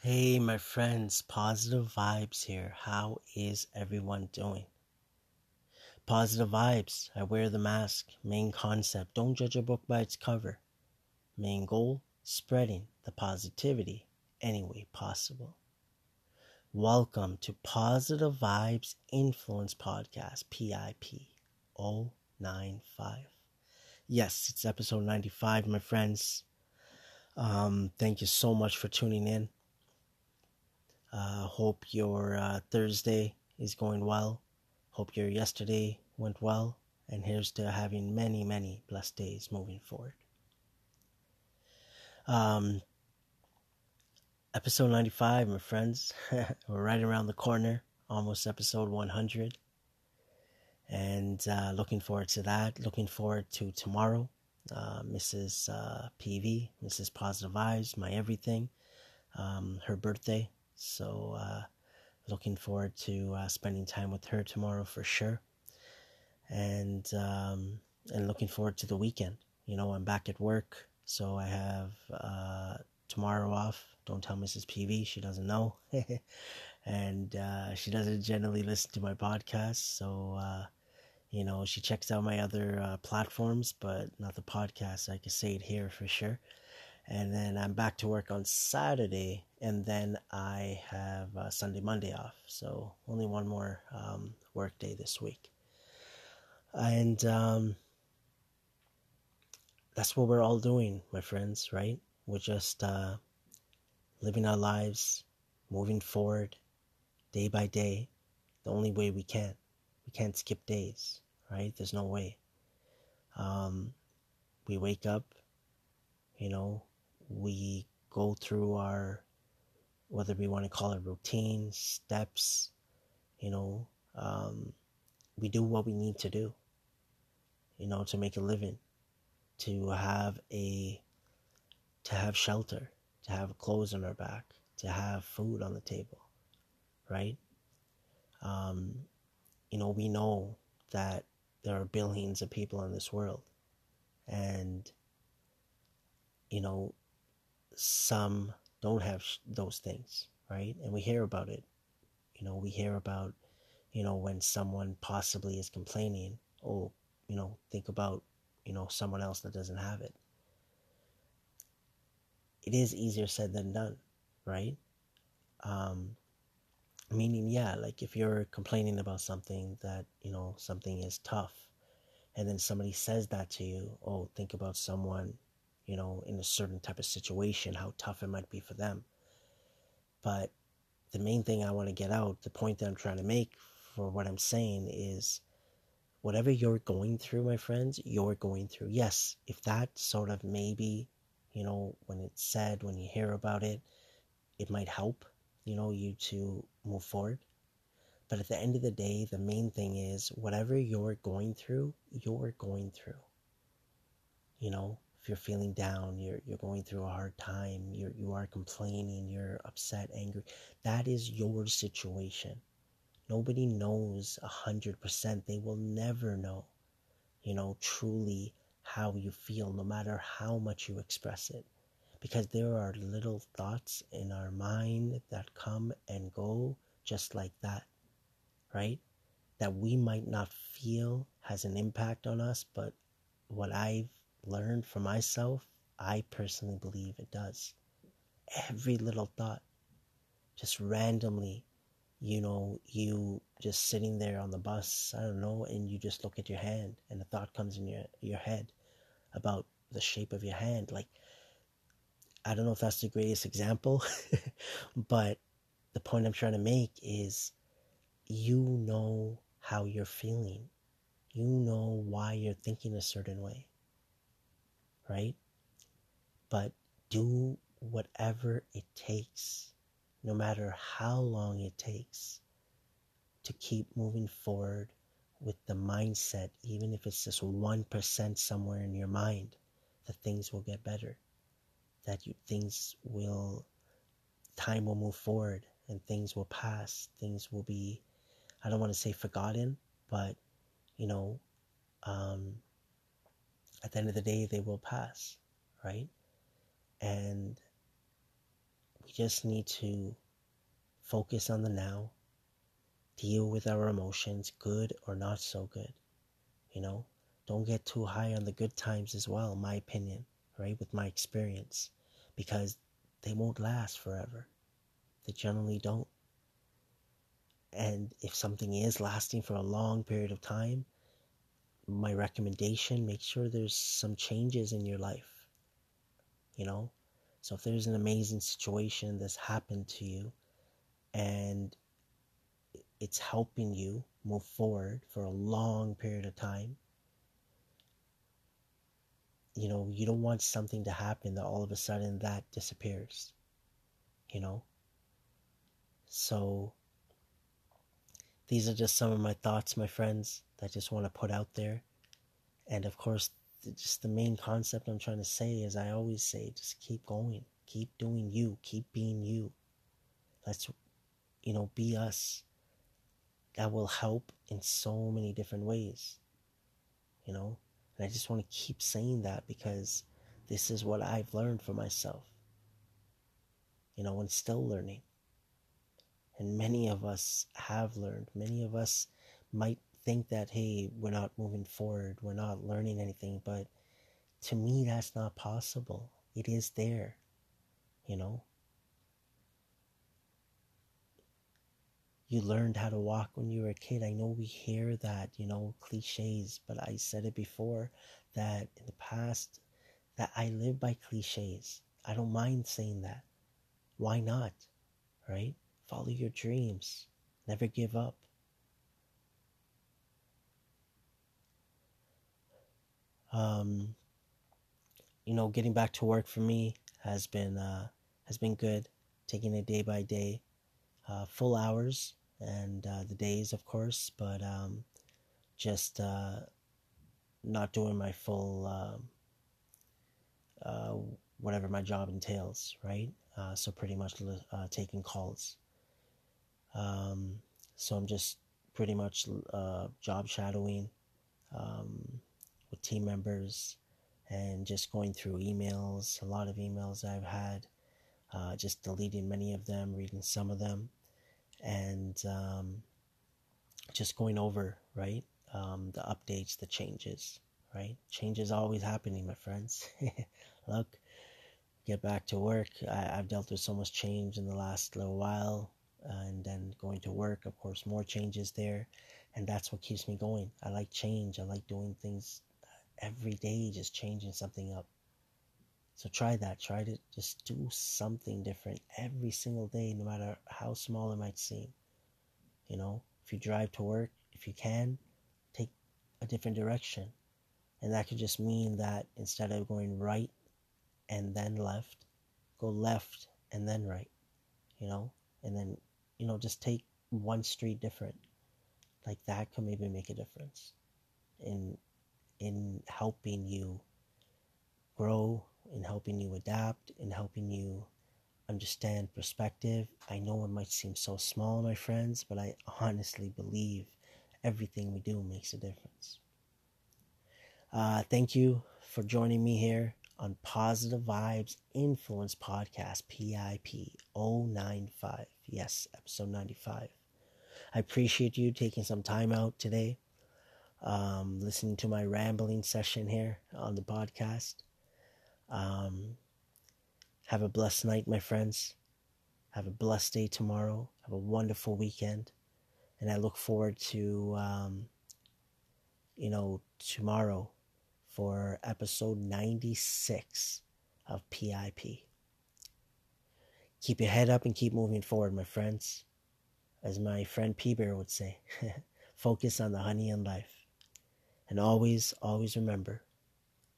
Hey, my friends, positive vibes here. How is everyone doing? Positive vibes. I wear the mask. Main concept don't judge a book by its cover. Main goal spreading the positivity any way possible. Welcome to Positive Vibes Influence Podcast, PIP 095. Yes, it's episode 95, my friends. Um, thank you so much for tuning in. Uh, hope your uh, Thursday is going well. Hope your yesterday went well. And here's to having many, many blessed days moving forward. Um, episode 95, my friends. We're right around the corner, almost episode 100. And uh, looking forward to that. Looking forward to tomorrow. Uh, Mrs. Uh, PV, Mrs. Positive Vibes, my everything. Um, her birthday so, uh, looking forward to uh, spending time with her tomorrow for sure. And um, and looking forward to the weekend. You know, I'm back at work, so I have uh, tomorrow off. Don't tell Mrs. PV; she doesn't know, and uh, she doesn't generally listen to my podcast. So, uh, you know, she checks out my other uh, platforms, but not the podcast. I can say it here for sure and then I'm back to work on Saturday, and then I have uh, Sunday, Monday off. So only one more um, work day this week, and um, that's what we're all doing, my friends. Right? We're just uh, living our lives, moving forward, day by day, the only way we can. We can't skip days, right? There's no way. Um, we wake up, you know, we go through our whether we want to call it routine steps, you know, um, we do what we need to do, you know, to make a living, to have a, to have shelter, to have clothes on our back, to have food on the table, right? Um, you know, we know that there are billions of people in this world, and you know, some don't have those things, right? And we hear about it. You know, we hear about, you know, when someone possibly is complaining, oh, you know, think about, you know, someone else that doesn't have it. It is easier said than done, right? Um, meaning, yeah, like if you're complaining about something that, you know, something is tough, and then somebody says that to you, oh, think about someone you know, in a certain type of situation, how tough it might be for them. But the main thing I want to get out, the point that I'm trying to make for what I'm saying is whatever you're going through, my friends, you're going through. Yes, if that sort of maybe, you know, when it's said, when you hear about it, it might help, you know, you to move forward. But at the end of the day, the main thing is whatever you're going through, you're going through. You know, you're feeling down, you're you're going through a hard time, you're you are complaining, you're upset, angry, that is your situation. Nobody knows a hundred percent. They will never know, you know, truly how you feel, no matter how much you express it. Because there are little thoughts in our mind that come and go just like that, right? That we might not feel has an impact on us, but what I've learned for myself, I personally believe it does. Every little thought, just randomly, you know, you just sitting there on the bus, I don't know, and you just look at your hand and a thought comes in your, your head about the shape of your hand. Like, I don't know if that's the greatest example, but the point I'm trying to make is you know how you're feeling. You know why you're thinking a certain way right? But do whatever it takes, no matter how long it takes, to keep moving forward with the mindset, even if it's just 1% somewhere in your mind, that things will get better, that you, things will, time will move forward and things will pass, things will be, I don't want to say forgotten, but, you know, um, at the end of the day, they will pass, right? And We just need to focus on the now, deal with our emotions, good or not so good. You know, don't get too high on the good times as well, my opinion, right? With my experience, because they won't last forever. They generally don't. And if something is lasting for a long period of time, my recommendation make sure there's some changes in your life. You know? So if there's an amazing situation that's happened to you and it's helping you move forward for a long period of time, you know, you don't want something to happen that all of a sudden that disappears. You know? So these are just some of my thoughts, my friends, that I just want to put out there. And of course, just the main concept I'm trying to say is I always say, just keep going, keep doing you, keep being you. Let's, you know, be us. That will help in so many different ways, you know. And I just want to keep saying that because this is what I've learned for myself, you know, and still learning. And many of us have learned. Many of us might think that, hey, we're not moving forward, we're not learning anything. But to me, that's not possible. It is there, you know. You learned how to walk when you were a kid. I know we hear that, you know, cliches, but I said it before that in the past that I live by cliches. I don't mind saying that. Why not? Right? Follow your dreams. Never give up. Um, you know, getting back to work for me has been uh, has been good. Taking it day by day, uh, full hours and uh, the days, of course, but um, just uh, not doing my full um, uh, whatever my job entails, right? Uh, so pretty much taking calls. Um, so I'm just pretty much uh, job shadowing um, with team members and just going through emails, a lot of emails I've had, uh, just deleting many of them, reading some of them, and um, just going over, right? Um, the updates, the changes, right? Change is always happening, my friends. Look, get back to work. I, I've dealt with so much change in the last little while Uh, and then going to work, of course, more changes there. And that's what keeps me going. I like change. I like doing things uh, every day, just changing something up. So try that. Try to just do something different every single day, no matter how small it might seem. You know, if you drive to work, if you can, take a different direction. And that could just mean that instead of going right and then left, go left and then right, you know, and then you know, just take one street different. Like that could maybe make a difference in in helping you grow, in helping you adapt, in helping you understand perspective. I know it might seem so small, my friends, but I honestly believe everything we do makes a difference. Uh, thank you for joining me here on Positive Vibes Influence Podcast, PIP 095. Yes, episode 95. I appreciate you taking some time out today, um, listening to my rambling session here on the podcast. Um, have a blessed night, my friends. Have a blessed day tomorrow. Have a wonderful weekend. And I look forward to, um, you know, tomorrow for episode 96 of PIP. Keep your head up and keep moving forward, my friends. As my friend P Bear would say, focus on the honey in life. And always, always remember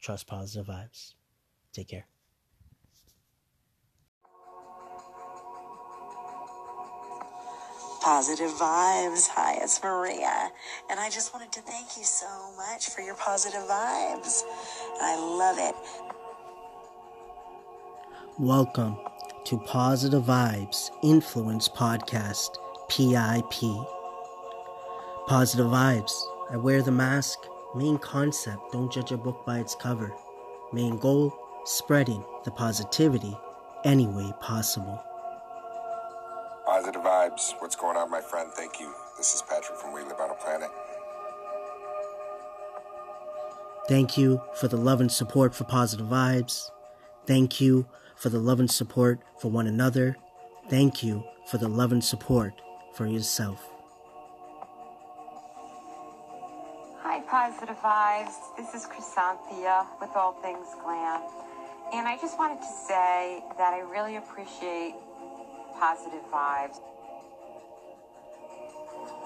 trust positive vibes. Take care. Positive vibes. Hi, it's Maria. And I just wanted to thank you so much for your positive vibes. I love it. Welcome to Positive Vibes Influence Podcast, PIP. Positive Vibes. I wear the mask. Main concept don't judge a book by its cover. Main goal spreading the positivity any way possible. Vibes. What's going on, my friend? Thank you. This is Patrick from We Live on a Planet. Thank you for the love and support for Positive Vibes. Thank you for the love and support for one another. Thank you for the love and support for yourself. Hi, Positive Vibes. This is Chrysanthia with All Things Glam. And I just wanted to say that I really appreciate positive vibes.